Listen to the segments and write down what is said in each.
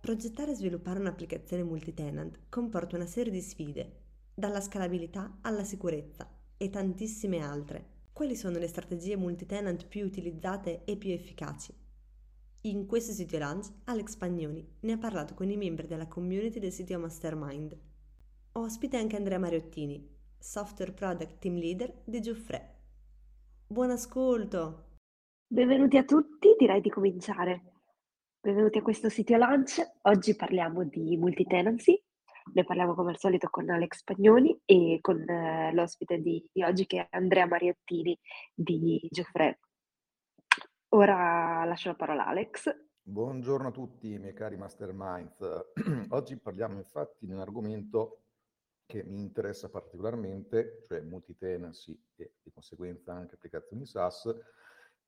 Progettare e sviluppare un'applicazione multitenant comporta una serie di sfide, dalla scalabilità alla sicurezza e tantissime altre. Quali sono le strategie multitenant più utilizzate e più efficaci? In questo sito Lunch, Alex Pagnoni ne ha parlato con i membri della community del sito Mastermind. Ospite anche Andrea Mariottini, Software Product Team Leader di Giuffre. Buon ascolto! Benvenuti a tutti, direi di cominciare. Benvenuti a questo sito Lunch. Oggi parliamo di multitenancy. Ne parliamo come al solito con Alex Pagnoni e con eh, l'ospite di, di, oggi che è Andrea Mariottini di Giuffre. Ora lascio la parola a Alex. Buongiorno a tutti, miei cari masterminds. Oggi parliamo infatti di un argomento che mi interessa particolarmente, cioè multitenancy e di conseguenza anche applicazioni SaaS,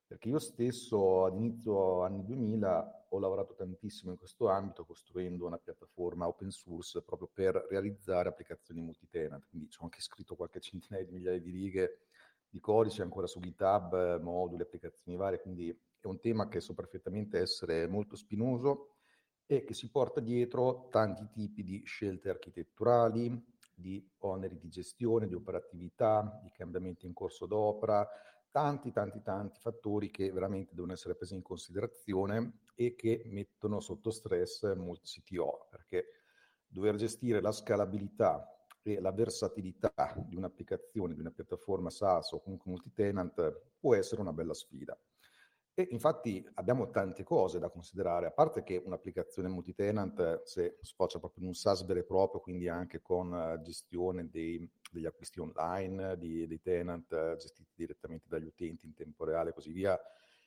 perché io stesso ad inizio anni 2000 ho lavorato tantissimo in questo ambito costruendo una piattaforma open source proprio per realizzare applicazioni multitenant, quindi ho anche scritto qualche centinaia di migliaia di righe di codice ancora su GitHub, moduli, applicazioni varie, quindi è un tema che so perfettamente essere molto spinoso e che si porta dietro tanti tipi di scelte architetturali, di oneri di gestione, di operatività, di cambiamenti in corso d'opera, tanti, tanti, tanti fattori che veramente devono essere presi in considerazione e che mettono sotto stress molti CTO, perché dover gestire la scalabilità e la versatilità di un'applicazione, di una piattaforma SaaS o comunque multitenant può essere una bella sfida. E infatti abbiamo tante cose da considerare, a parte che un'applicazione multitenant, se sfocia proprio in un SaaS vero e proprio, quindi anche con gestione dei, degli acquisti online, di, dei tenant gestiti direttamente dagli utenti in tempo reale e così via,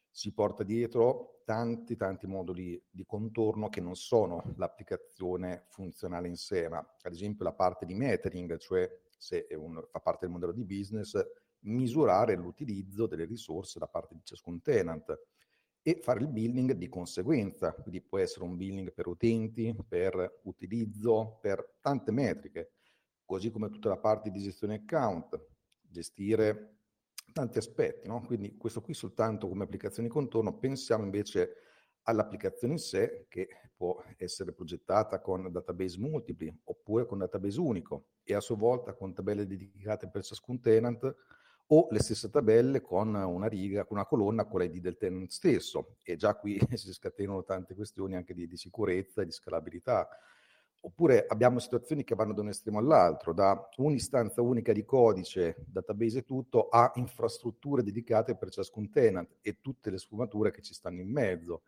si porta dietro tanti tanti moduli di contorno che non sono l'applicazione funzionale in sé, ma ad esempio la parte di metering, cioè se un, fa parte del modello di business, misurare l'utilizzo delle risorse da parte di ciascun tenant e fare il billing di conseguenza, quindi può essere un billing per utenti, per utilizzo, per tante metriche, così come tutta la parte di gestione account, gestire tanti aspetti, no? quindi questo qui soltanto come applicazione contorno, pensiamo invece all'applicazione in sé che può essere progettata con database multipli oppure con database unico e a sua volta con tabelle dedicate per ciascun tenant o le stesse tabelle con una riga, con una colonna con l'ID del tenant stesso. E già qui si scatenano tante questioni anche di, di sicurezza e di scalabilità. Oppure abbiamo situazioni che vanno da un estremo all'altro, da un'istanza unica di codice, database e tutto, a infrastrutture dedicate per ciascun tenant e tutte le sfumature che ci stanno in mezzo,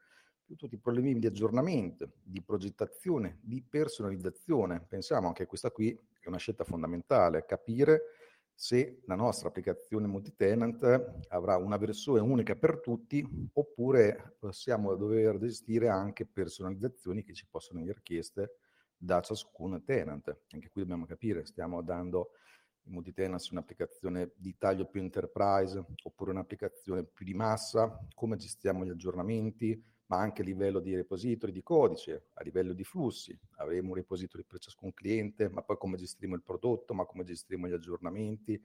tutti i problemi di aggiornamento, di progettazione, di personalizzazione. Pensiamo anche a questa qui, è una scelta fondamentale, capire se la nostra applicazione multitenant avrà una versione unica per tutti oppure possiamo dover gestire anche personalizzazioni che ci possono venire chieste da ciascun tenant. Anche qui dobbiamo capire, stiamo dando in multitenant un'applicazione di taglio più enterprise oppure un'applicazione più di massa, come gestiamo gli aggiornamenti, ma anche a livello di repository di codice, a livello di flussi. Avremo un repository per ciascun cliente, ma poi come gestiremo il prodotto, ma come gestiremo gli aggiornamenti.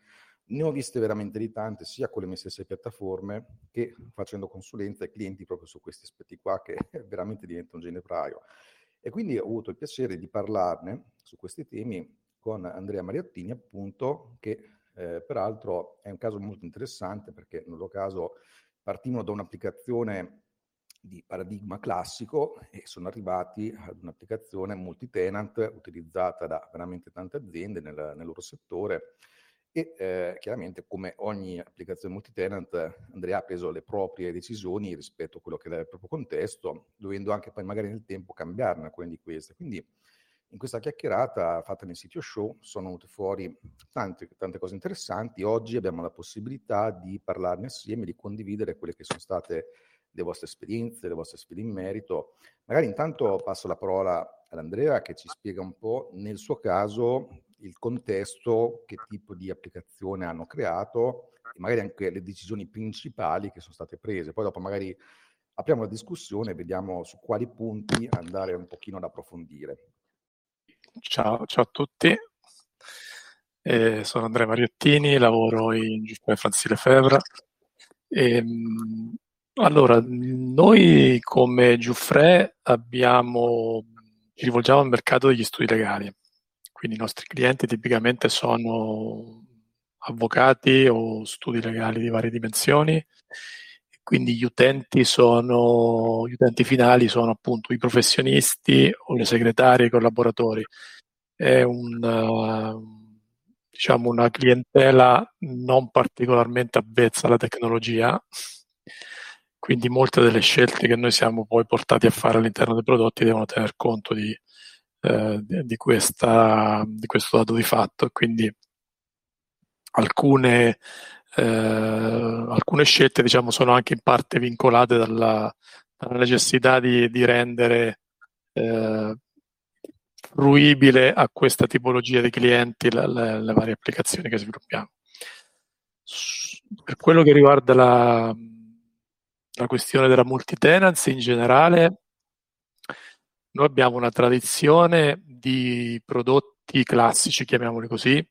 Ne ho viste veramente di tante, sia con le mie stesse piattaforme che facendo consulenza ai clienti proprio su questi aspetti qua, che veramente diventa un ginepraio. E quindi ho avuto il piacere di parlarne su questi temi con Andrea Mariottini, appunto, che eh, peraltro è un caso molto interessante perché nel loro caso partivano da un'applicazione di paradigma classico e sono arrivati ad un'applicazione multi-tenant utilizzata da veramente tante aziende nel, nel loro settore e eh, chiaramente come ogni applicazione multitenant Andrea ha preso le proprie decisioni rispetto a quello che era il proprio contesto, dovendo anche poi magari nel tempo cambiarne alcune di queste. Quindi In questa chiacchierata fatta nel sito show sono venute fuori tante, tante cose interessanti. Oggi abbiamo la possibilità di parlarne assieme, di condividere quelle che sono state le vostre esperienze, le vostre sfide in merito. Magari intanto passo la parola ad Andrea che ci spiega un po' nel suo caso il contesto, che tipo di applicazione hanno creato e magari anche le decisioni principali che sono state prese. Poi dopo magari apriamo la discussione e vediamo su quali punti andare un pochino ad approfondire. Ciao, ciao a tutti, eh, sono Andrea Mariottini, lavoro in Giuseppe Franzi Lefebvre. E, ehm, allora, noi come Giuffre abbiamo, ci rivolgiamo al mercato degli studi legali, quindi i nostri clienti tipicamente sono avvocati o studi legali di varie dimensioni, quindi gli utenti, sono, gli utenti finali sono appunto i professionisti o le segretarie, i collaboratori. È un, diciamo una clientela non particolarmente avvezza alla tecnologia, quindi molte delle scelte che noi siamo poi portati a fare all'interno dei prodotti devono tener conto di, eh, di, questa, di questo dato di fatto. Quindi alcune eh, alcune scelte diciamo, sono anche in parte vincolate dalla, dalla necessità di, di rendere eh, fruibile a questa tipologia di clienti le, le, le, varie applicazioni che sviluppiamo. Per quello che riguarda la, la questione della multitenancy in generale, noi abbiamo una tradizione di prodotti classici, chiamiamoli così,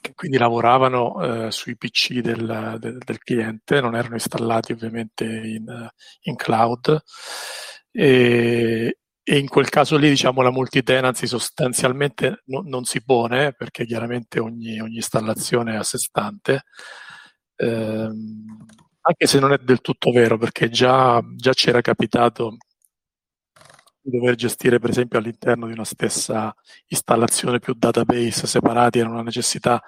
che quindi lavoravano eh, sui PC del, del, del, cliente, non erano installati ovviamente in, in cloud. E, e, in quel caso lì, diciamo, la multitenancy sostanzialmente no, non si pone perché chiaramente ogni, ogni installazione è a sé stante. Eh, anche se non è del tutto vero, perché già, già c'era capitato di dover gestire per esempio all'interno di una stessa installazione più database separati era una necessità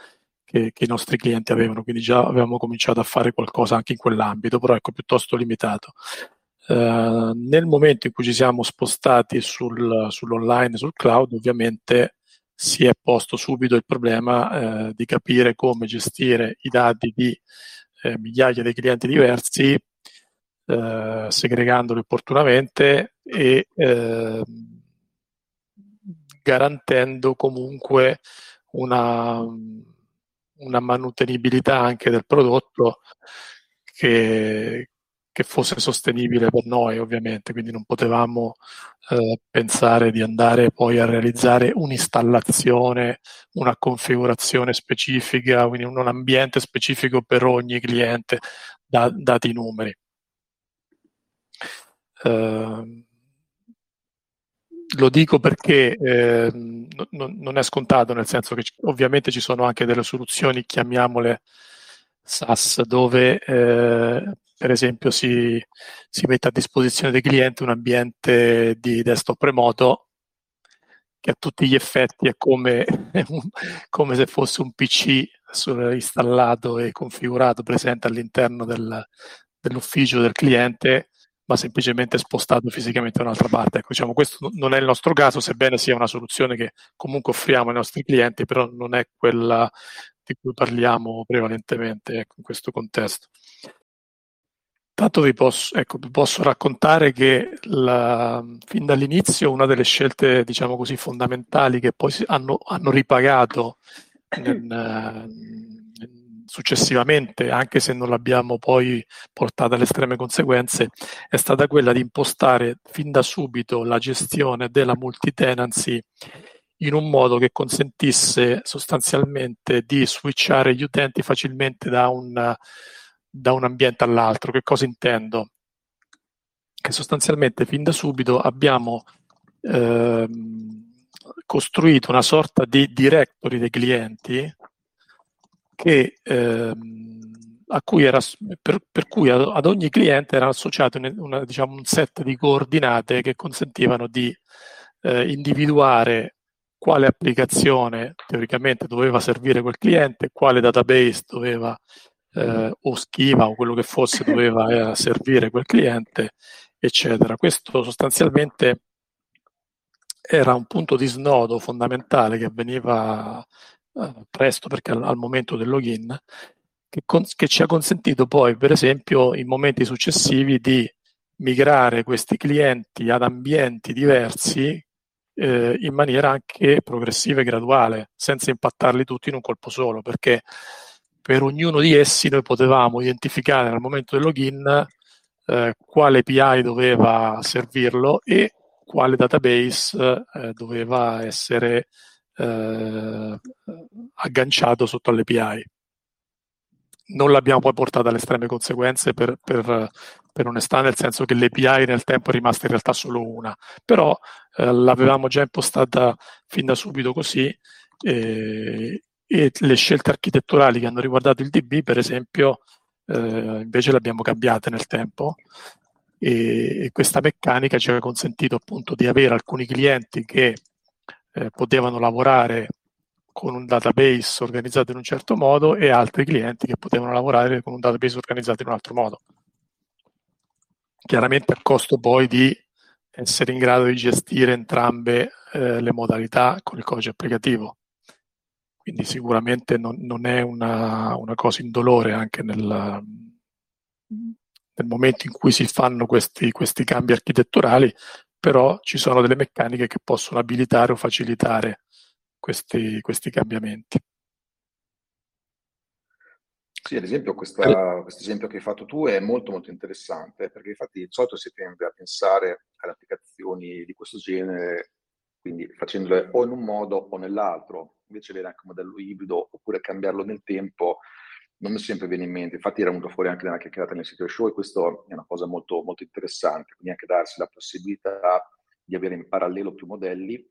che, che, i nostri clienti avevano, quindi già avevamo cominciato a fare qualcosa anche in quell'ambito, però ecco piuttosto limitato. Uh, nel momento in cui ci siamo spostati sul, sull'online, sul cloud, ovviamente si è posto subito il problema eh, di capire come gestire i dati di eh, migliaia di clienti diversi eh, segregandoli opportunamente e eh, garantendo comunque una, una, manutenibilità anche del prodotto che, che, fosse sostenibile per noi ovviamente, quindi non potevamo eh, pensare di andare poi a realizzare un'installazione, una configurazione specifica, quindi un ambiente specifico per ogni cliente, da, dati i numeri. Ehm, lo dico perché eh, non, non è scontato, nel senso che ovviamente ci sono anche delle soluzioni, chiamiamole SaaS, dove eh, per esempio si, si, mette a disposizione dei clienti un ambiente di desktop remoto che a tutti gli effetti è come, come se fosse un PC installato e configurato presente all'interno del, dell'ufficio del cliente ma semplicemente spostato fisicamente da un'altra parte. Ecco, diciamo, questo non è il nostro caso, sebbene sia una soluzione che comunque offriamo ai nostri clienti, però non è quella di cui parliamo prevalentemente ecco, in questo contesto. Tanto vi posso, ecco, vi posso raccontare che la, fin dall'inizio una delle scelte, diciamo così, fondamentali che poi hanno, hanno ripagato nel, successivamente, anche se non l'abbiamo poi portata alle estreme conseguenze, è stata quella di impostare fin da subito la gestione della multitenancy in un modo che consentisse sostanzialmente di switchare gli utenti facilmente da un, da un ambiente all'altro. Che cosa intendo? Che sostanzialmente fin da subito abbiamo eh, costruito una sorta di directory dei clienti che, ehm, cui era, per, per, cui ad ogni cliente era associato una, diciamo, un set di coordinate che consentivano di eh, individuare quale applicazione teoricamente doveva servire quel cliente, quale database doveva eh, o schema o quello che fosse doveva eh, servire quel cliente, eccetera. Questo sostanzialmente era un punto di snodo fondamentale che avveniva eh, presto perché al, al, momento del login che, con, che ci ha consentito poi per esempio in momenti successivi di migrare questi clienti ad ambienti diversi eh, in maniera anche progressiva e graduale, senza impattarli tutti in un colpo solo, perché per ognuno di essi noi potevamo identificare al momento del login eh, quale API doveva servirlo e quale database eh, doveva essere eh, agganciato sotto all'API non l'abbiamo poi portata alle estreme conseguenze per, per, per, onestà, nel senso che l'API nel tempo è rimasta in realtà solo una, però eh, l'avevamo già impostata fin da subito così eh, e le scelte architetturali che hanno riguardato il DB, per esempio, eh, invece le abbiamo cambiate nel tempo e, e, questa meccanica ci ha consentito appunto di avere alcuni clienti che eh, potevano lavorare con un database organizzato in un certo modo e altri clienti che potevano lavorare con un database organizzato in un altro modo. Chiaramente a costo poi di essere in grado di gestire entrambe eh, le modalità con il codice applicativo. Quindi sicuramente non, non è una, una, cosa indolore anche nel, nel, momento in cui si fanno questi, questi cambi architetturali, però ci sono delle meccaniche che possono abilitare o facilitare questi, questi cambiamenti. Sì, ad esempio questo esempio che hai fatto tu è molto molto interessante perché infatti di solito si tende a pensare alle applicazioni di questo genere, quindi facendole o in un modo o nell'altro, invece avere anche un modello ibrido oppure cambiarlo nel tempo non mi sempre viene in mente. Infatti era venuto fuori anche nella chiacchierata nel sito show e questo è una cosa molto, molto interessante, quindi anche darsi la possibilità di avere in parallelo più modelli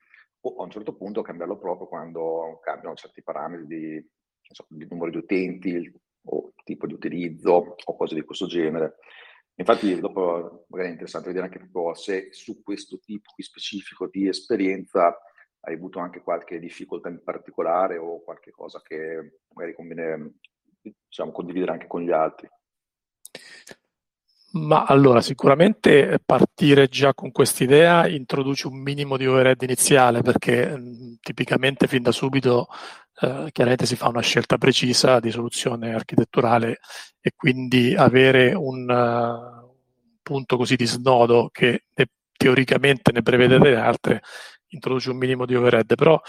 o a un certo punto cambiarlo proprio quando cambiano certi parametri di, so, numero di utenti o tipo di utilizzo o cose di questo genere. Infatti dopo magari è interessante vedere anche se su questo tipo di specifico di esperienza hai avuto anche qualche difficoltà in particolare o qualche cosa che magari conviene diciamo, condividere anche con gli altri. Ma allora, sicuramente partire già con quest'idea introduce un minimo di overhead iniziale perché mh, tipicamente fin da subito eh, chiaramente si fa una scelta precisa di soluzione architetturale e quindi avere un uh, punto così di snodo che ne, teoricamente ne prevede delle altre introduce un minimo di overhead, però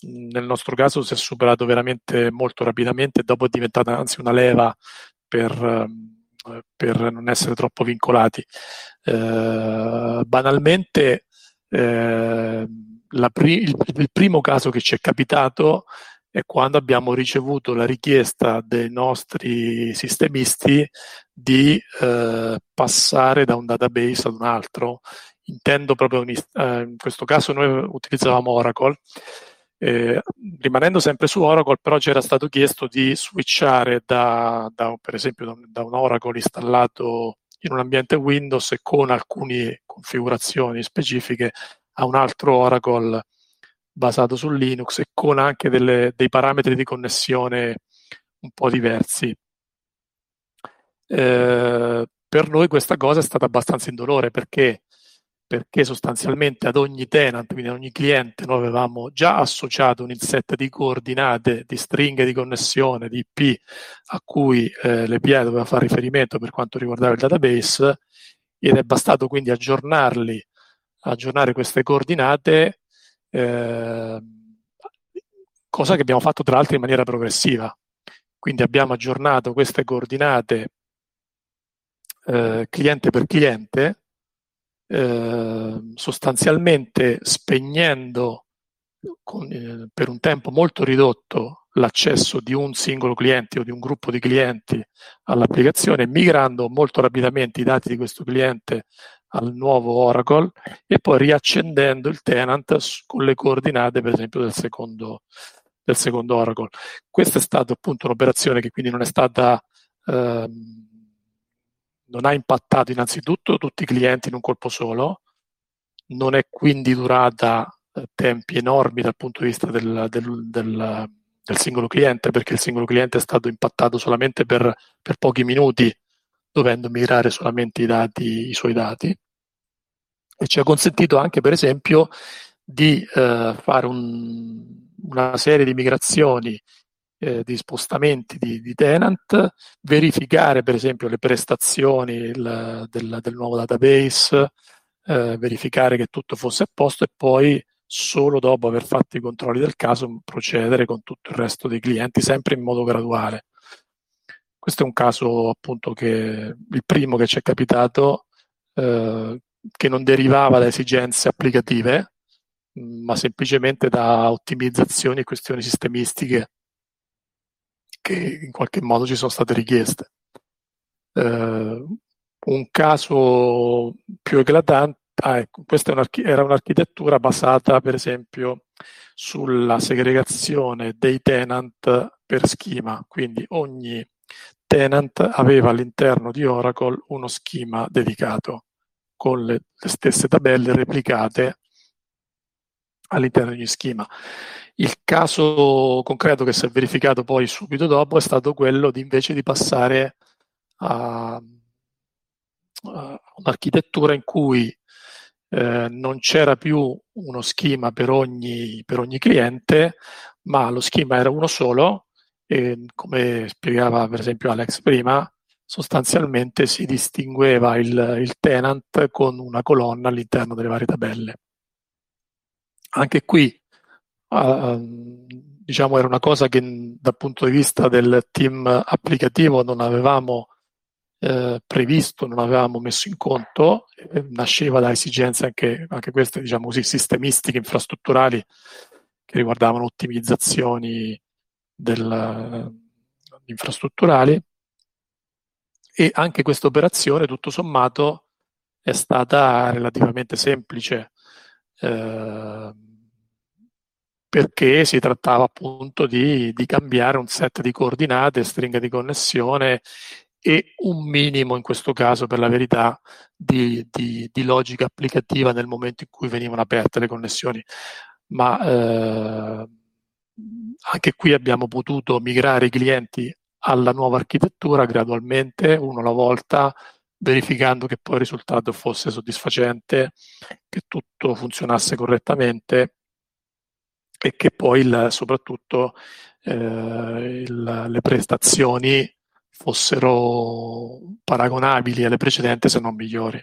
nel nostro caso si è superato veramente molto rapidamente e dopo è diventata anzi una leva per... Uh, per non essere troppo vincolati. Eh, banalmente, eh, pri- il, il, primo caso che ci è capitato è quando abbiamo ricevuto la richiesta dei nostri sistemisti di eh, passare da un database ad un altro. Intendo proprio eh, in questo caso noi utilizzavamo Oracle eh, rimanendo sempre su Oracle, però ci era stato chiesto di switchare da, da per esempio da, da, un Oracle installato in un ambiente Windows e con alcune configurazioni specifiche a un altro Oracle basato su Linux e con anche delle, dei parametri di connessione un po' diversi. Eh, per noi questa cosa è stata abbastanza indolore perché perché sostanzialmente ad ogni tenant, quindi ad ogni cliente, noi avevamo già associato un set di coordinate, di stringhe di connessione, di IP, a cui eh, l'API doveva fare riferimento per quanto riguardava il database, ed è bastato quindi aggiornarli, aggiornare queste coordinate, eh, cosa che abbiamo fatto tra l'altro in maniera progressiva. Quindi abbiamo aggiornato queste coordinate eh, cliente per cliente, eh, sostanzialmente spegnendo con, eh, per un tempo molto ridotto l'accesso di un singolo cliente o di un gruppo di clienti all'applicazione, migrando molto rapidamente i dati di questo cliente al nuovo Oracle e poi riaccendendo il tenant con le coordinate, per esempio, del secondo, del secondo Oracle. Questa è stata appunto un'operazione che quindi non è stata ehm, non ha impattato innanzitutto tutti i clienti in un colpo solo, non è quindi durata eh, tempi enormi dal punto di vista del, del, del, del, singolo cliente, perché il singolo cliente è stato impattato solamente per, per pochi minuti, dovendo migrare solamente i, dati, i suoi dati. E ci ha consentito anche, per esempio, di eh, fare un, una serie di migrazioni, eh, di spostamenti di, di, tenant, verificare per esempio le prestazioni il, del, del, nuovo database, eh, verificare che tutto fosse a posto e poi solo dopo aver fatto i controlli del caso procedere con tutto il resto dei clienti, sempre in modo graduale. Questo è un caso appunto che il primo che ci è capitato, eh, che non derivava da esigenze applicative, ma semplicemente da ottimizzazioni e questioni sistemistiche che in qualche modo ci sono state richieste. Eh, un caso più eclatante, ah, ecco, questa era un'architettura basata per esempio sulla segregazione dei tenant per schema, quindi ogni tenant aveva all'interno di Oracle uno schema dedicato con le, le stesse tabelle replicate all'interno di ogni schema. Il caso concreto che si è verificato poi subito dopo è stato quello di invece di passare a, a un'architettura in cui eh, non c'era più uno schema per ogni, per ogni cliente, ma lo schema era uno solo e come spiegava per esempio Alex prima, sostanzialmente si distingueva il, il tenant con una colonna all'interno delle varie tabelle. Anche qui, uh, diciamo, era una cosa che dal punto di vista del team applicativo non avevamo eh, previsto, non avevamo messo in conto, eh, nasceva da esigenze anche, anche queste, diciamo così, sistemistiche, infrastrutturali, che riguardavano ottimizzazioni del, infrastrutturali. E anche questa operazione tutto sommato è stata relativamente semplice eh, perché si trattava appunto di, di, cambiare un set di coordinate, stringhe di connessione e un minimo in questo caso per la verità di, di, di logica applicativa nel momento in cui venivano aperte le connessioni. Ma eh, anche qui abbiamo potuto migrare i clienti alla nuova architettura gradualmente, uno alla volta, verificando che poi il risultato fosse soddisfacente, che tutto funzionasse correttamente e che poi il, soprattutto eh, il, le prestazioni fossero paragonabili alle precedenti se non migliori.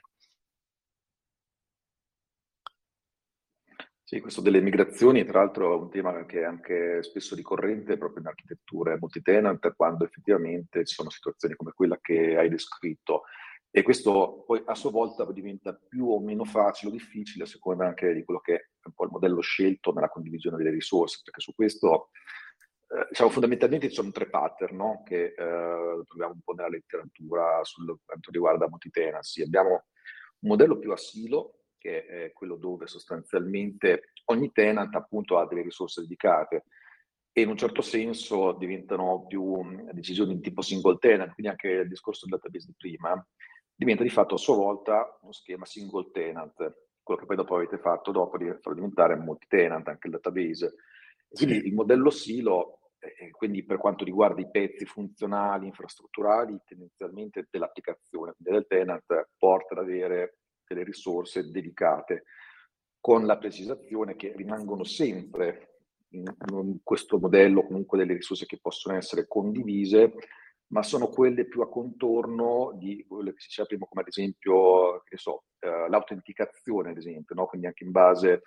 Sì, questo delle migrazioni, tra l'altro, è un tema che è anche spesso ricorrente proprio in architetture multitenant, quando effettivamente ci sono situazioni come quella che hai descritto. E questo poi a sua volta diventa più o meno facile o difficile a seconda anche di quello che è un po' il modello scelto nella condivisione delle risorse, perché su questo eh, diciamo fondamentalmente ci sono tre pattern no? che eh, troviamo un po' nella letteratura sul quanto riguarda multitenancy. Abbiamo un modello più a silo, che è quello dove sostanzialmente ogni tenant appunto ha delle risorse dedicate e in un certo senso diventano più decisioni di tipo single tenant, quindi anche il discorso del database di prima diventa di fatto a sua volta uno schema single tenant, quello che poi dopo avete fatto dopo di farlo diventare multi-tenant anche il database. Quindi sì. il modello silo, eh, quindi per quanto riguarda i pezzi funzionali, infrastrutturali, tendenzialmente dell'applicazione, del tenant, porta ad avere delle risorse dedicate, con la precisazione che rimangono sempre in, in questo modello comunque delle risorse che possono essere condivise, ma sono quelle più a contorno di quello che si diceva prima, come ad esempio, che so, eh, l'autenticazione, ad esempio, no? quindi anche in base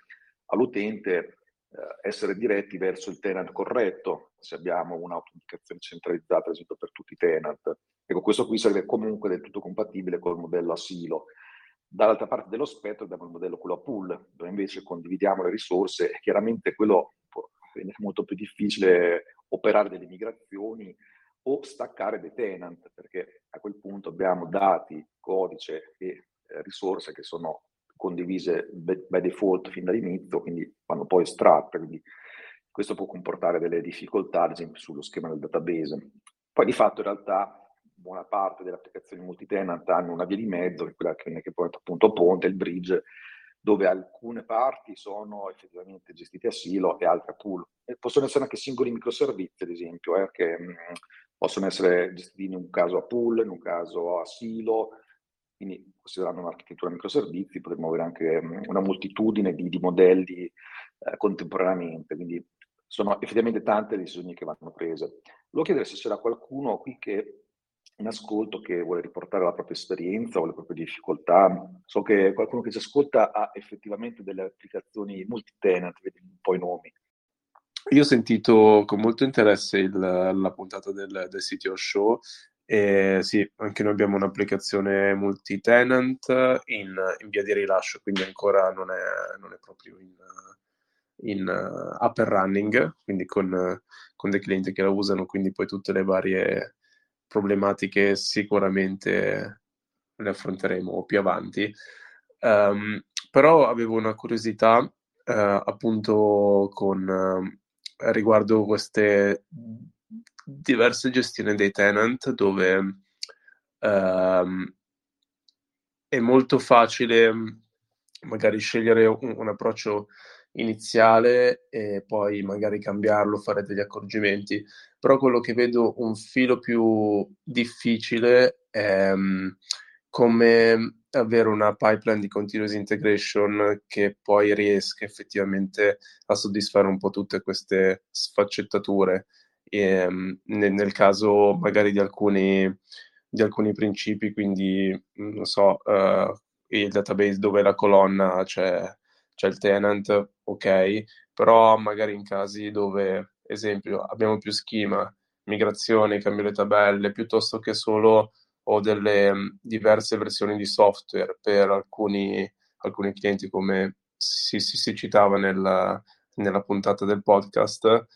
all'utente eh, essere diretti verso il tenant corretto, se abbiamo un'autenticazione centralizzata, ad esempio, per tutti i tenant. Ecco, questo qui sarebbe comunque del tutto compatibile col modello asilo. Dall'altra parte dello spettro abbiamo il modello quello a pool, dove invece condividiamo le risorse e chiaramente quello è molto più difficile operare delle migrazioni o staccare dei tenant, perché a quel punto abbiamo dati, codice e eh, risorse che sono condivise by default fin dall'inizio, quindi vanno poi estratte, quindi questo può comportare delle difficoltà, ad esempio sullo schema del database. Poi di fatto in realtà buona parte delle applicazioni multitenant hanno una via di mezzo, che è quella che, che poi appunto ponte, il bridge, dove alcune parti sono effettivamente gestite a silo e altre a pool. E possono essere anche singoli microservizi, ad esempio, eh, che mh, possono essere gestiti in un caso a pool, in un caso a silo, quindi considerando un'architettura microservizi potremmo avere anche mm, una moltitudine di, di modelli eh, contemporaneamente, quindi sono effettivamente tante le decisioni che vanno prese. Volevo chiedere se c'era qualcuno qui che in ascolto che vuole riportare la propria esperienza o le proprie difficoltà. So che qualcuno che ci ascolta ha effettivamente delle applicazioni multi-tenant, vedi un po' i nomi. Io ho sentito con molto interesse il, la puntata del, del CTO Show e sì, anche noi abbiamo un'applicazione multi-tenant in, in, via di rilascio, quindi ancora non è, non è proprio in, in uh, up and running, quindi con, con, dei clienti che la usano, quindi poi tutte le varie problematiche sicuramente le affronteremo più avanti. Um, però avevo una curiosità uh, appunto con riguardo queste diverse gestioni dei tenant dove uh, è molto facile magari scegliere un, un approccio iniziale e poi magari cambiarlo, fare degli accorgimenti, però quello che vedo un filo più difficile è um, come avere una pipeline di continuous integration che poi riesca effettivamente a soddisfare un po' tutte queste sfaccettature. E, um, nel, nel, caso magari di alcuni, di alcuni principi, quindi non so, uh, il database dove la colonna c'è c'è il tenant, ok, però magari in casi dove, esempio, abbiamo più schema, migrazione, cambio le tabelle, piuttosto che solo ho delle um, diverse versioni di software per alcuni, alcuni clienti, come si, si, si citava nella, nella, puntata del podcast,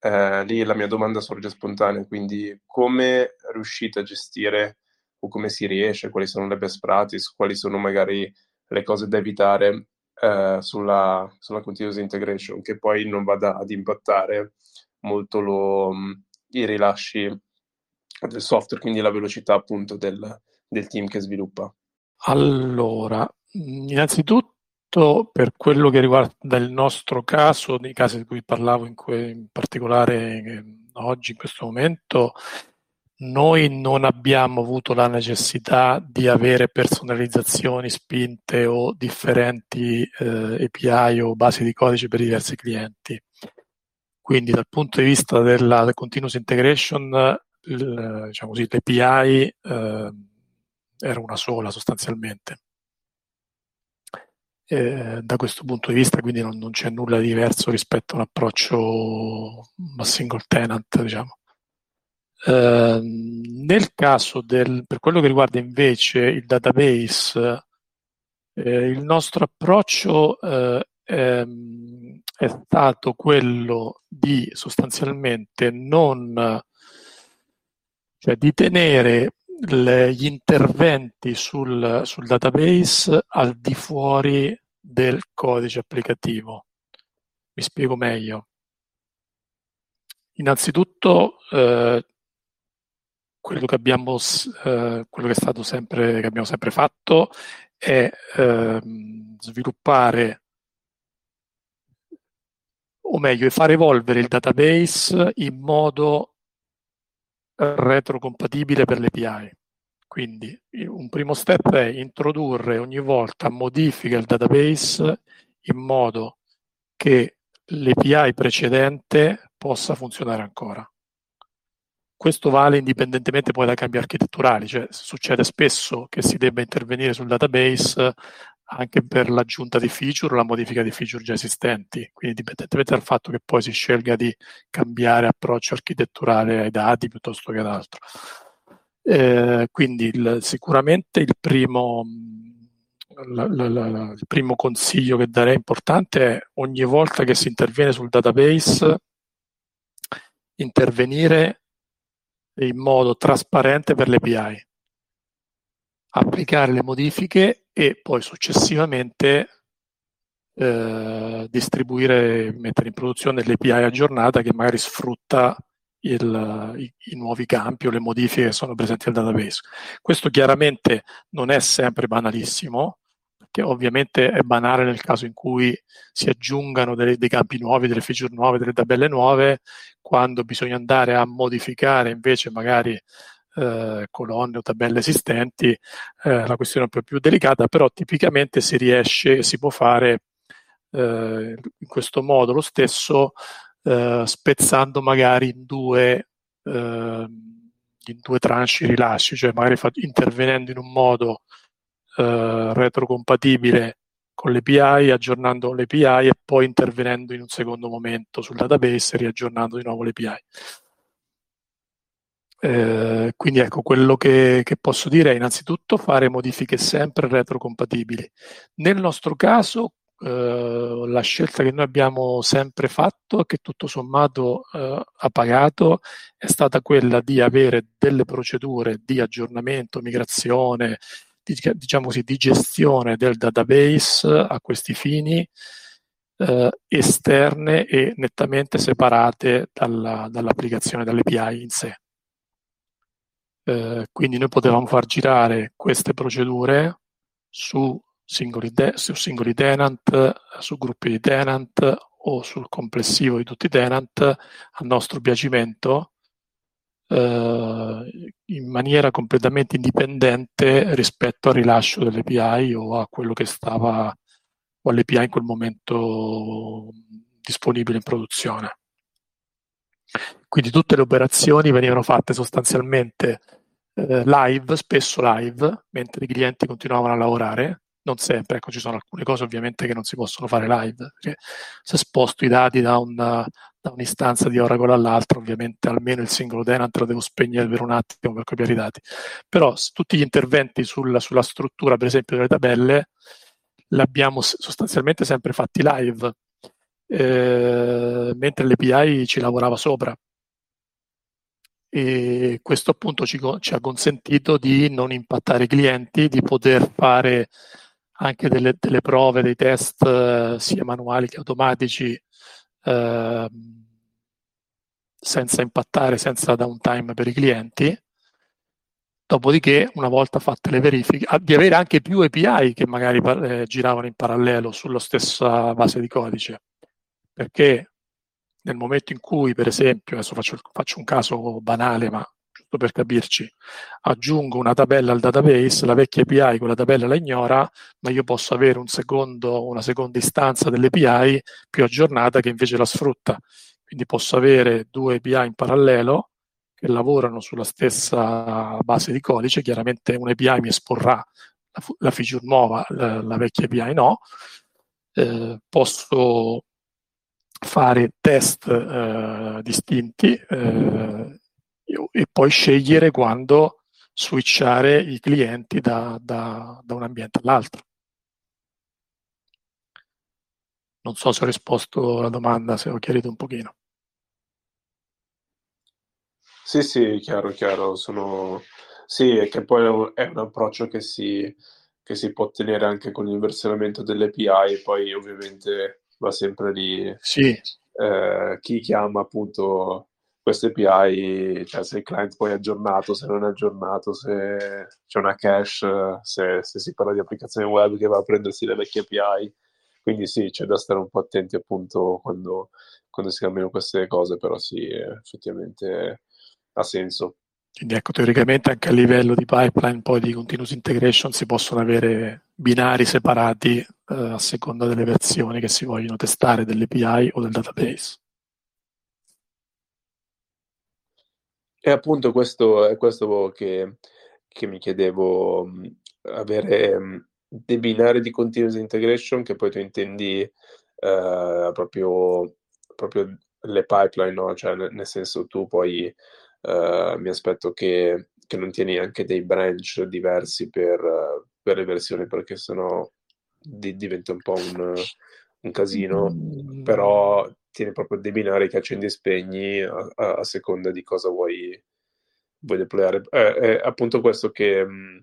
eh, lì la mia domanda sorge spontanea, quindi come riuscite a gestire o come si riesce, quali sono le best practice, quali sono magari le cose da evitare eh, sulla, sulla, continuous integration, che poi non vada ad impattare molto lo, mm, i rilasci del software, quindi la velocità appunto del, del team che sviluppa. Allora, innanzitutto per quello che riguarda il nostro caso, nei casi di cui parlavo in, que- in particolare eh, oggi, in questo momento, noi non abbiamo avuto la necessità di avere personalizzazioni spinte o differenti eh, API o basi di codice per diversi clienti. Quindi dal punto di vista della continuous integration, il, diciamo così, l'API eh, era una sola sostanzialmente. Eh, da questo punto di vista quindi non, non, c'è nulla di diverso rispetto a un approccio a single tenant, diciamo. Ehm, nel caso del, per quello che riguarda invece il database, eh, il nostro approccio eh, è, è, stato quello di sostanzialmente non, cioè di tenere le, gli interventi sul, sul database al di fuori del codice applicativo. Mi spiego meglio. Innanzitutto eh, quello che abbiamo, eh, quello che sempre, che abbiamo sempre fatto è eh, sviluppare o meglio, far evolvere il database in modo retrocompatibile per le API. Quindi un primo step è introdurre ogni volta modifiche al database in modo che l'API precedente possa funzionare ancora. Questo vale indipendentemente poi dai cambi architetturali, cioè succede spesso che si debba intervenire sul database anche per l'aggiunta di feature o la modifica di feature già esistenti, quindi indipendentemente dal fatto che poi si scelga di cambiare approccio architetturale ai dati piuttosto che ad altro. Eh, quindi il, sicuramente il primo, la, la, la, il primo consiglio che darei importante è ogni volta che si interviene sul database intervenire in modo trasparente per le API, applicare le modifiche e poi successivamente eh, distribuire, mettere in produzione l'API aggiornata che magari sfrutta il, i, i, nuovi campi o le modifiche che sono presenti nel database. Questo chiaramente non è sempre banalissimo, che ovviamente è banale nel caso in cui si aggiungano dei, dei campi nuovi, delle feature nuove, delle tabelle nuove, quando bisogna andare a modificare invece magari eh, colonne o tabelle esistenti, eh, la questione è un po' più delicata, però tipicamente si riesce, si può fare eh, in questo modo lo stesso, eh, spezzando magari in due, eh, in due tranche i rilasci, cioè magari fa- intervenendo in un modo retrocompatibile con l'API, aggiornando l'API e poi intervenendo in un secondo momento sul database e riaggiornando di nuovo l'API. Eh, quindi ecco, quello che, che, posso dire è innanzitutto fare modifiche sempre retrocompatibili. Nel nostro caso, eh, la scelta che noi abbiamo sempre fatto che tutto sommato eh, ha pagato è stata quella di avere delle procedure di aggiornamento, migrazione, di, diciamo così, di gestione del database a questi fini eh, esterne e nettamente separate dalla, dall'applicazione dall'API in sé. Eh, quindi noi potevamo far girare queste procedure su singoli, de- su singoli tenant, su gruppi di tenant o sul complessivo di tutti i tenant a nostro piacimento eh, in maniera completamente indipendente rispetto al rilascio dell'API o a quello che stava o all'API in quel momento disponibile in produzione. Quindi tutte le operazioni venivano fatte sostanzialmente eh, live, spesso live, mentre i clienti continuavano a lavorare. Non sempre, ecco, ci sono alcune cose ovviamente che non si possono fare live, perché se sposto i dati da, una, da un'istanza di Oracle all'altra, ovviamente almeno il singolo tenant lo devo spegnere per un attimo per copiare i dati. Però tutti gli interventi sul, sulla struttura, per esempio, delle tabelle, l'abbiamo sostanzialmente sempre fatti live, eh, mentre l'API ci lavorava sopra e questo appunto ci, ci, ha consentito di non impattare i clienti, di poter fare anche delle, delle prove, dei test eh, sia manuali che automatici eh, senza impattare, senza downtime per i clienti. Dopodiché, una volta fatte le verifiche, di avere anche più API che magari eh, giravano in parallelo sulla stessa base di codice, perché nel momento in cui, per esempio, adesso faccio, faccio un caso banale, ma giusto per capirci, aggiungo una tabella al database, la vecchia API quella tabella la ignora, ma io posso avere un secondo, una seconda istanza dell'API più aggiornata che invece la sfrutta. Quindi posso avere due API in parallelo che lavorano sulla stessa base di codice, chiaramente un'API mi esporrà la, la feature nuova, la, la, vecchia API no. Eh, posso fare test eh, distinti eh, e poi scegliere quando switchare i clienti da, da, da un ambiente all'altro. Non so se ho risposto alla domanda, se ho chiarito un pochino. Sì, sì, chiaro, chiaro. Sono... Sì, è che poi è un approccio che si, che si può ottenere anche con il versionamento delle poi ovviamente va sempre lì sì. eh, chi chiama appunto queste API, cioè se il client poi è aggiornato, se non è aggiornato, se c'è una cache, se, se si parla di applicazione web che va a prendersi le vecchie API. Quindi sì, c'è da stare un po' attenti appunto quando, quando si cambiano queste cose, però sì, effettivamente ha senso. Quindi ecco, teoricamente anche a livello di pipeline, poi di continuous integration, si possono avere binari separati eh, a seconda delle versioni che si vogliono testare dell'API o del database. E appunto questo è questo che, che mi chiedevo, avere dei binari di continuous integration che poi tu intendi eh, proprio, proprio le pipeline, no? Cioè, nel senso tu poi Uh, mi aspetto che, che, non tieni anche dei branch diversi per, uh, per le versioni perché sennò di, diventa un po' un, un casino, mm. però tieni proprio dei binari che accendi e spegni a, a, a seconda di cosa vuoi, vuoi deployare. Eh, è appunto questo che, mm,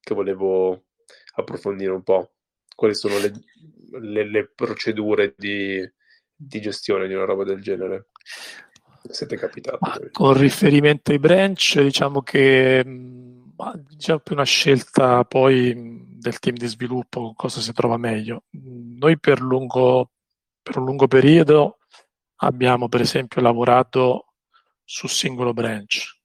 che, volevo approfondire un po'. Quali sono le, le, le procedure di, di gestione di una roba del genere? siete capitati? con riferimento ai branch, diciamo che mm, diciamo più una scelta poi del team di sviluppo, cosa si trova meglio. Noi per, lungo, per un lungo periodo abbiamo per esempio lavorato su singolo branch,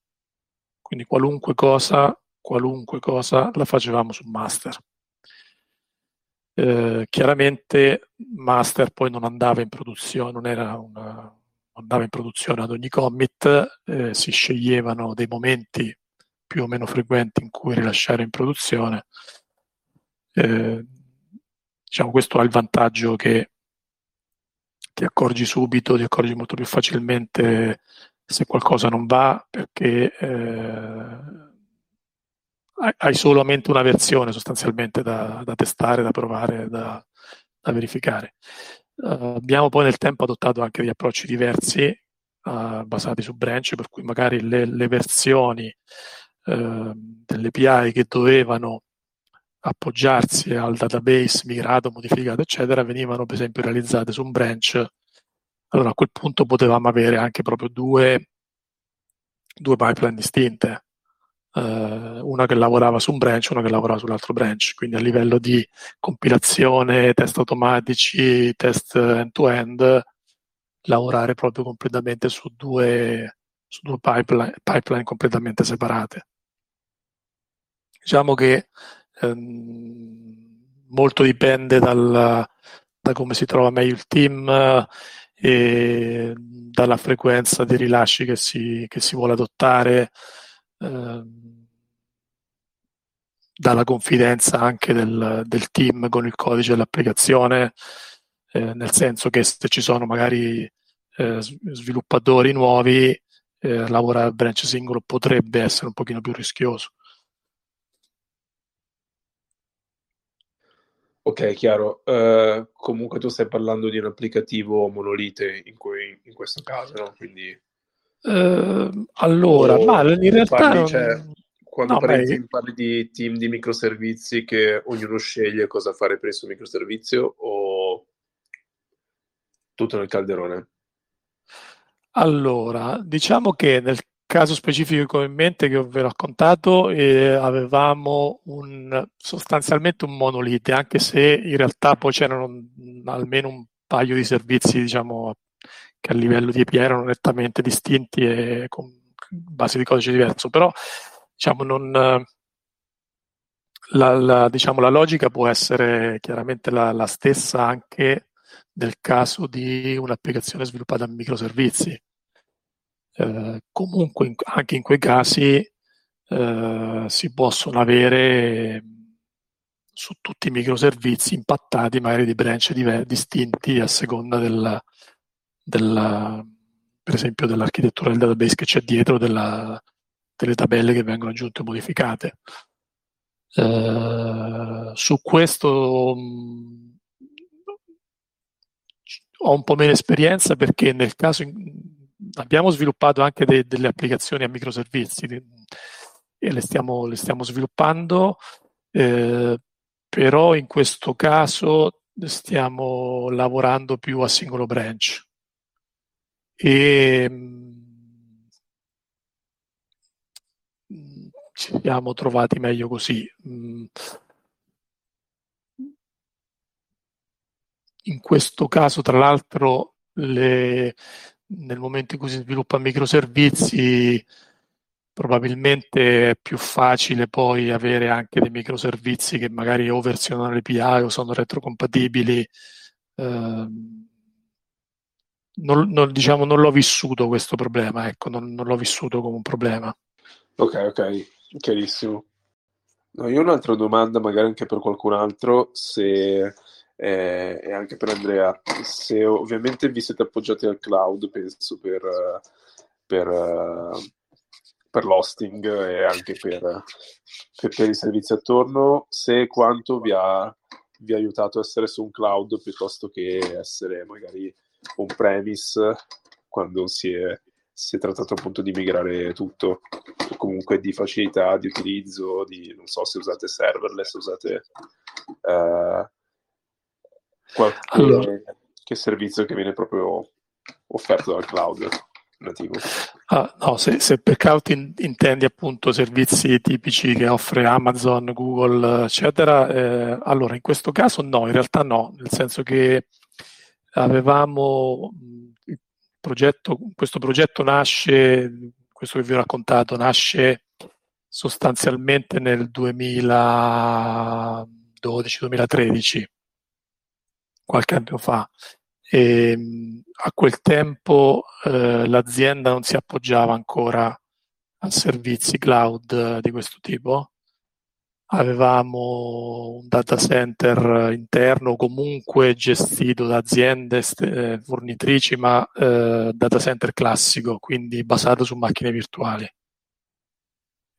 quindi qualunque cosa, qualunque cosa la facevamo su master. Eh, chiaramente master poi non andava in produzione, non era una, andava in produzione ad ogni commit, eh, si sceglievano dei momenti più o meno frequenti in cui rilasciare in produzione. Eh, diciamo, questo ha il vantaggio che ti accorgi subito, ti accorgi molto più facilmente se qualcosa non va perché eh, hai solamente una versione sostanzialmente da, da testare, da provare, da, da verificare. Uh, abbiamo poi nel tempo adottato anche degli approcci diversi uh, basati su branch, per cui magari le, le versioni uh, delle API che dovevano appoggiarsi al database migrato, modificato, eccetera, venivano per esempio realizzate su un branch. Allora a quel punto potevamo avere anche proprio due, due pipeline distinte, uh, una che lavorava su un branch, una che lavorava sull'altro branch, quindi a livello di compilazione, test automatici, test end-to-end, lavorare proprio completamente su due, su due pipeline, pipeline completamente separate. Diciamo che ehm, molto dipende dal, da come si trova meglio il team e dalla frequenza dei rilasci che si, che si vuole adottare, ehm, dalla confidenza anche del, del, team con il codice dell'applicazione, eh, nel senso che se ci sono magari eh, sviluppatori nuovi, eh, lavorare a branch singolo potrebbe essere un pochino più rischioso. Ok, chiaro. Uh, comunque tu stai parlando di un applicativo monolite in, cui, in questo caso, no? Quindi... Uh, allora, o, ma in realtà... Parli, cioè, quando no, parli, beh... parli, di team di microservizi che ognuno sceglie cosa fare presso un microservizio o tutto nel calderone? Allora, diciamo che nel caso specifico in mente che vi ho raccontato, eh, avevamo un, sostanzialmente un monolite, anche se in realtà poi c'erano almeno un paio di servizi, diciamo, che a livello di API erano nettamente distinti e con base di codice diverso, però diciamo, non, la, la, diciamo, la logica può essere chiaramente la, la stessa anche nel caso di un'applicazione sviluppata in microservizi eh, comunque in, anche in quei casi eh, si possono avere su tutti i microservizi impattati magari di branch diver- distinti a seconda del, della, per esempio dell'architettura del database che c'è dietro, della, delle tabelle che vengono aggiunte o modificate. Uh, su questo mh, ho un po' meno esperienza perché nel caso in, abbiamo sviluppato anche de, delle applicazioni a microservizi e le stiamo, le stiamo sviluppando, eh, però in questo caso stiamo lavorando più a singolo branch. E mm, ci siamo trovati meglio così. Mm. in questo caso, tra l'altro, le, nel momento in cui si sviluppa microservizi probabilmente è più facile poi avere anche dei microservizi che magari o versionano l'API o sono retrocompatibili. Eh, non, non, diciamo, non l'ho vissuto questo problema, ecco, non, non, l'ho vissuto come un problema. Ok, ok, chiarissimo. No, io ho un'altra domanda, magari anche per qualcun altro, se eh, e anche per Andrea. Se ovviamente vi siete appoggiati al cloud, penso per, per, per l'hosting e anche per, per, per, i servizi attorno, se quanto vi ha, vi ha aiutato a essere su un cloud piuttosto che essere magari on-premise quando si è, si è trattato appunto di migrare tutto, comunque di facilità di utilizzo, di non so se usate serverless, usate uh, qualche allora. che servizio che viene proprio offerto dal cloud nativo. Ah, no, se, se, per cloud in, intendi appunto servizi tipici che offre Amazon, Google, eccetera, eh, allora in questo caso no, in realtà no, nel senso che avevamo progetto, questo progetto nasce questo che vi ho raccontato nasce sostanzialmente nel 2012-2013, qualche anno fa. E, a quel tempo eh, l'azienda non si appoggiava ancora a servizi cloud di questo tipo. Avevamo un data center interno comunque gestito da aziende st- fornitrici, ma eh, data center classico, quindi basato su macchine virtuali.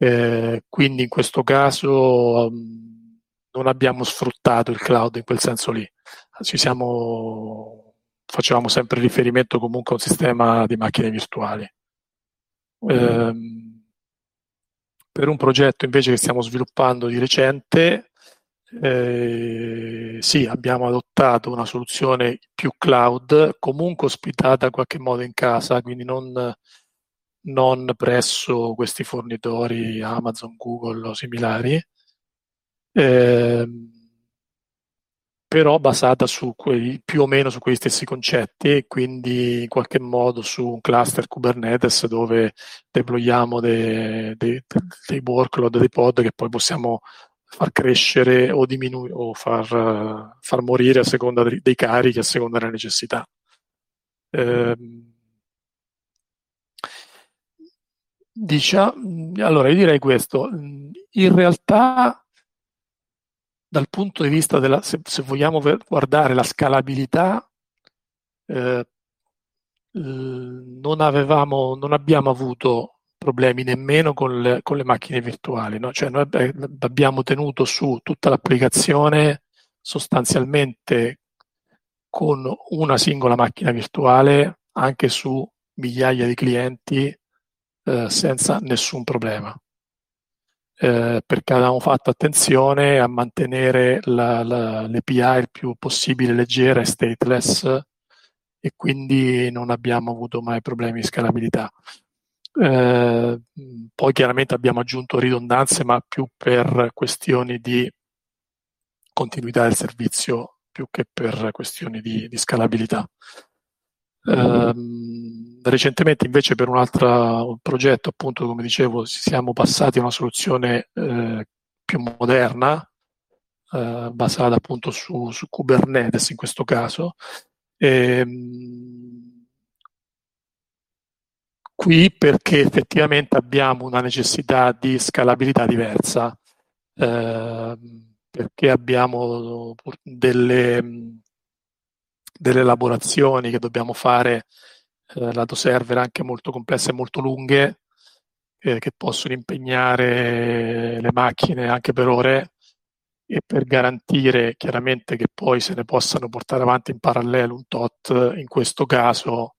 Eh, quindi in questo caso um, non abbiamo sfruttato il cloud in quel senso lì. Ci siamo, facevamo sempre riferimento comunque a un sistema di macchine virtuali. Eh, per un progetto invece che stiamo sviluppando di recente, eh, sì, abbiamo adottato una soluzione più cloud, comunque ospitata in qualche modo in casa, quindi non non presso questi fornitori Amazon, Google o similari, eh, però basata su quei, più o meno su quegli stessi concetti, quindi in qualche modo su un cluster Kubernetes dove deployiamo dei, dei, dei workload, dei pod che poi possiamo far crescere o diminuire o far, far morire a seconda dei, dei carichi, a seconda delle necessità. Eh, Diciamo, allora, io direi questo. In realtà, dal punto di vista della, se, se vogliamo guardare la scalabilità, eh, non, avevamo, non abbiamo avuto problemi nemmeno con le, con le macchine virtuali. No? Cioè, noi abbiamo tenuto su tutta l'applicazione sostanzialmente con una singola macchina virtuale anche su migliaia di clienti eh, senza nessun problema. Eh, perché avevamo fatto attenzione a mantenere la, la, l'API il più possibile leggera e stateless e quindi non abbiamo avuto mai problemi di scalabilità. Eh, poi chiaramente abbiamo aggiunto ridondanze, ma più per questioni di continuità del servizio più che per questioni di, di scalabilità. Eh, recentemente invece per un altro progetto, appunto come dicevo, siamo passati a una soluzione eh, più moderna, eh, basata appunto su, su, Kubernetes in questo caso. E, ehm, qui perché effettivamente abbiamo una necessità di scalabilità diversa, eh, perché abbiamo delle, delle elaborazioni che dobbiamo fare eh, lato server anche molto complesse e molto lunghe eh, che possono impegnare le macchine anche per ore e per garantire chiaramente che poi se ne possano portare avanti in parallelo un tot, in questo caso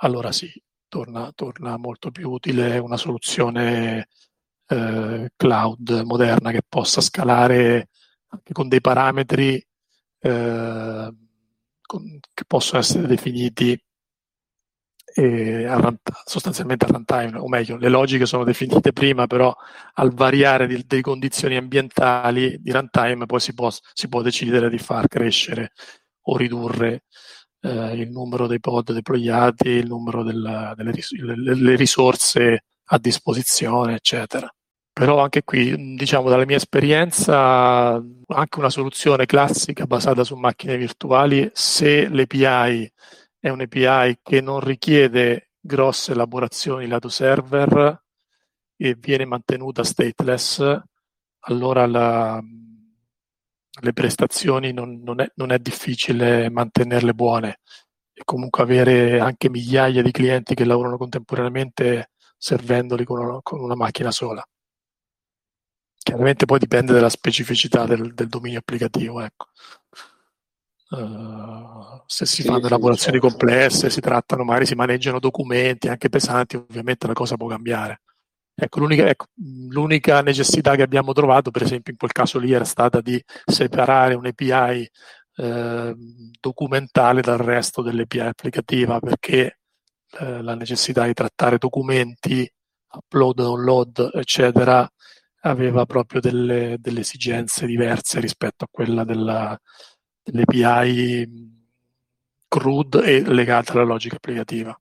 allora sì, torna, torna molto più utile una soluzione eh, cloud moderna che possa scalare anche con dei parametri eh, con, che possono essere definiti eh, sostanzialmente a runtime, o meglio, le logiche sono definite prima, però al variare di, delle condizioni ambientali di runtime poi si può, si può decidere di far crescere o ridurre eh, il numero dei pod deployati, il numero della, delle ris- risorse a disposizione, eccetera. Però anche qui, diciamo, dalla mia esperienza, anche una soluzione classica basata su macchine virtuali, se l'API è un'API che non richiede grosse elaborazioni lato server e viene mantenuta stateless, allora la, le prestazioni non, non, è, non, è, difficile mantenerle buone e comunque avere anche migliaia di clienti che lavorano contemporaneamente servendoli con una, con una macchina sola. Chiaramente poi dipende dalla specificità del, del dominio applicativo. Ecco. Uh, se si sì, fanno elaborazioni certo. complesse, si trattano, magari si maneggiano documenti anche pesanti, ovviamente la cosa può cambiare. Ecco l'unica, ecco, l'unica, necessità che abbiamo trovato, per esempio, in quel caso lì era stata di separare un'API eh, documentale dal resto dell'API applicativa, perché eh, la necessità di trattare documenti, upload, download, eccetera, aveva proprio delle, delle esigenze diverse rispetto a quella della, l'API CRUD e legata alla logica applicativa.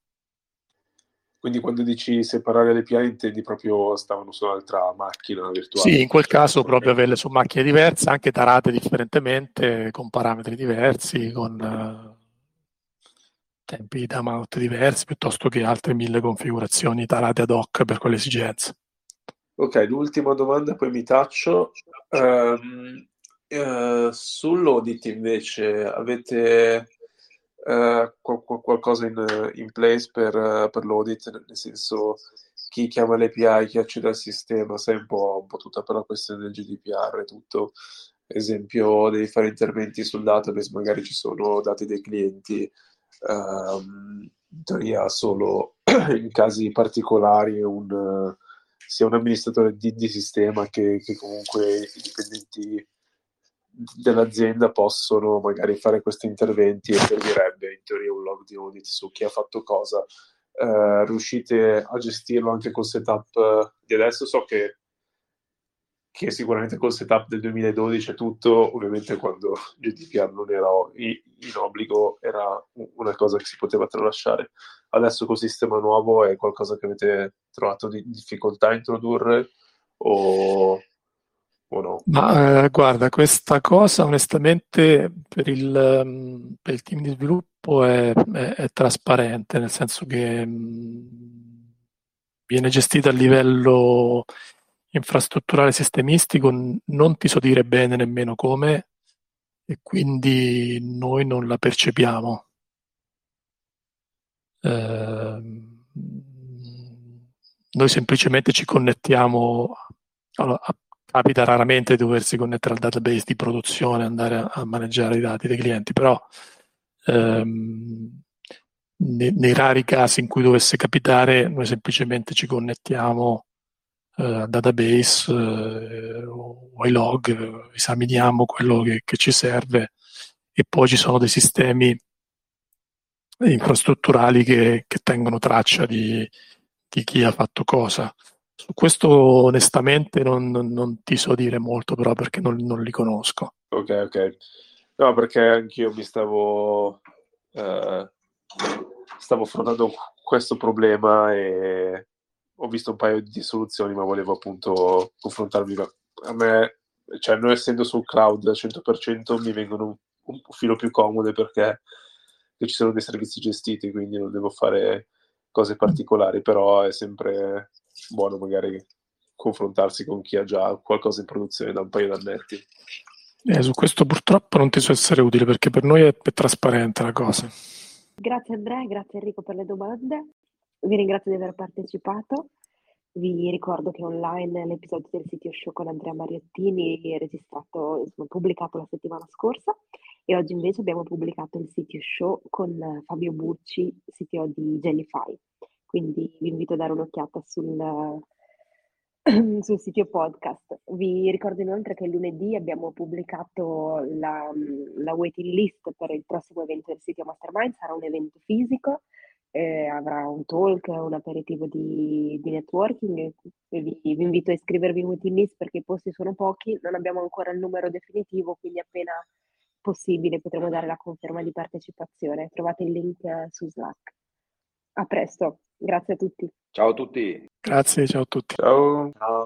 Quindi quando dici separare le API intendi proprio stavano su un'altra macchina virtuale? Sì, in quel caso proprio averle su macchine diverse, anche tarate differentemente, con parametri diversi, con uh, tempi di timeout diversi, piuttosto che altre mille configurazioni tarate ad hoc per quelle esigenze. Ok, l'ultima domanda, poi mi taccio. Um, uh, sull'audit invece avete uh, qual- qualcosa in, in place per, per, l'audit, nel senso chi chiama l'API, chi accede al sistema, sai un po', un po' tutta la questione del GDPR e tutto. Esempio, devi fare interventi sul database, magari ci sono dati dei clienti, um, in teoria solo in casi particolari un sia un amministratore di, di sistema che, che, comunque i dipendenti dell'azienda possono magari fare questi interventi e servirebbe in teoria un log di audit su chi ha fatto cosa. Uh, riuscite a gestirlo anche col setup di adesso? So che che sicuramente col setup del 2012 e tutto, ovviamente quando GDPR non era in obbligo, era una cosa che si poteva tralasciare. Adesso col sistema nuovo è qualcosa che avete trovato di difficoltà a introdurre o, o no? Ma eh, guarda, questa cosa onestamente per il, um, per il team di sviluppo è, è, è, trasparente, nel senso che um, viene gestita a livello infrastrutturale sistemistico non ti so dire bene nemmeno come e quindi noi non la percepiamo. Eh, noi semplicemente ci connettiamo, allora, capita raramente di doversi connettere al database di produzione, andare a, a maneggiare i dati dei clienti, però ehm, nei, nei, rari casi in cui dovesse capitare, noi semplicemente ci connettiamo database eh, o ai log, esaminiamo quello che, che, ci serve e poi ci sono dei sistemi infrastrutturali che, che tengono traccia di, di, chi ha fatto cosa. Su questo onestamente non, non, non, ti so dire molto però perché non, non, li conosco. Ok, ok. No, perché anch'io mi stavo, eh, stavo affrontando questo problema e ho visto un paio di soluzioni, ma volevo appunto confrontarmi. A me, cioè, non essendo sul cloud al 100%, mi vengono un, un filo più comode perché ci sono dei servizi gestiti, quindi non devo fare cose particolari, però è sempre buono magari confrontarsi con chi ha già qualcosa in produzione da un paio d'annetti. Eh, su questo purtroppo non ti so essere utile perché per noi è, è trasparente la cosa. Grazie Andrea, grazie Enrico per le domande. Vi ringrazio di aver partecipato. Vi ricordo che online l'episodio del sito show con Andrea Mariottini è registrato, insomma, pubblicato la settimana scorsa e oggi invece abbiamo pubblicato il sito show con Fabio Bucci, CTO di Jellyfy. Quindi vi invito a dare un'occhiata sul, sul sito podcast. Vi ricordo inoltre che lunedì abbiamo pubblicato la, la waiting list per il prossimo evento del sito Mastermind, sarà un evento fisico eh, avrà un talk, un aperitivo di, di networking. Vi, vi, invito a iscrivervi in waiting list perché i posti sono pochi, non abbiamo ancora il numero definitivo, quindi appena possibile potremo dare la conferma di partecipazione. Trovate il link eh, su Slack. A presto, grazie a tutti. Ciao a tutti. Grazie, ciao a tutti. Ciao. ciao.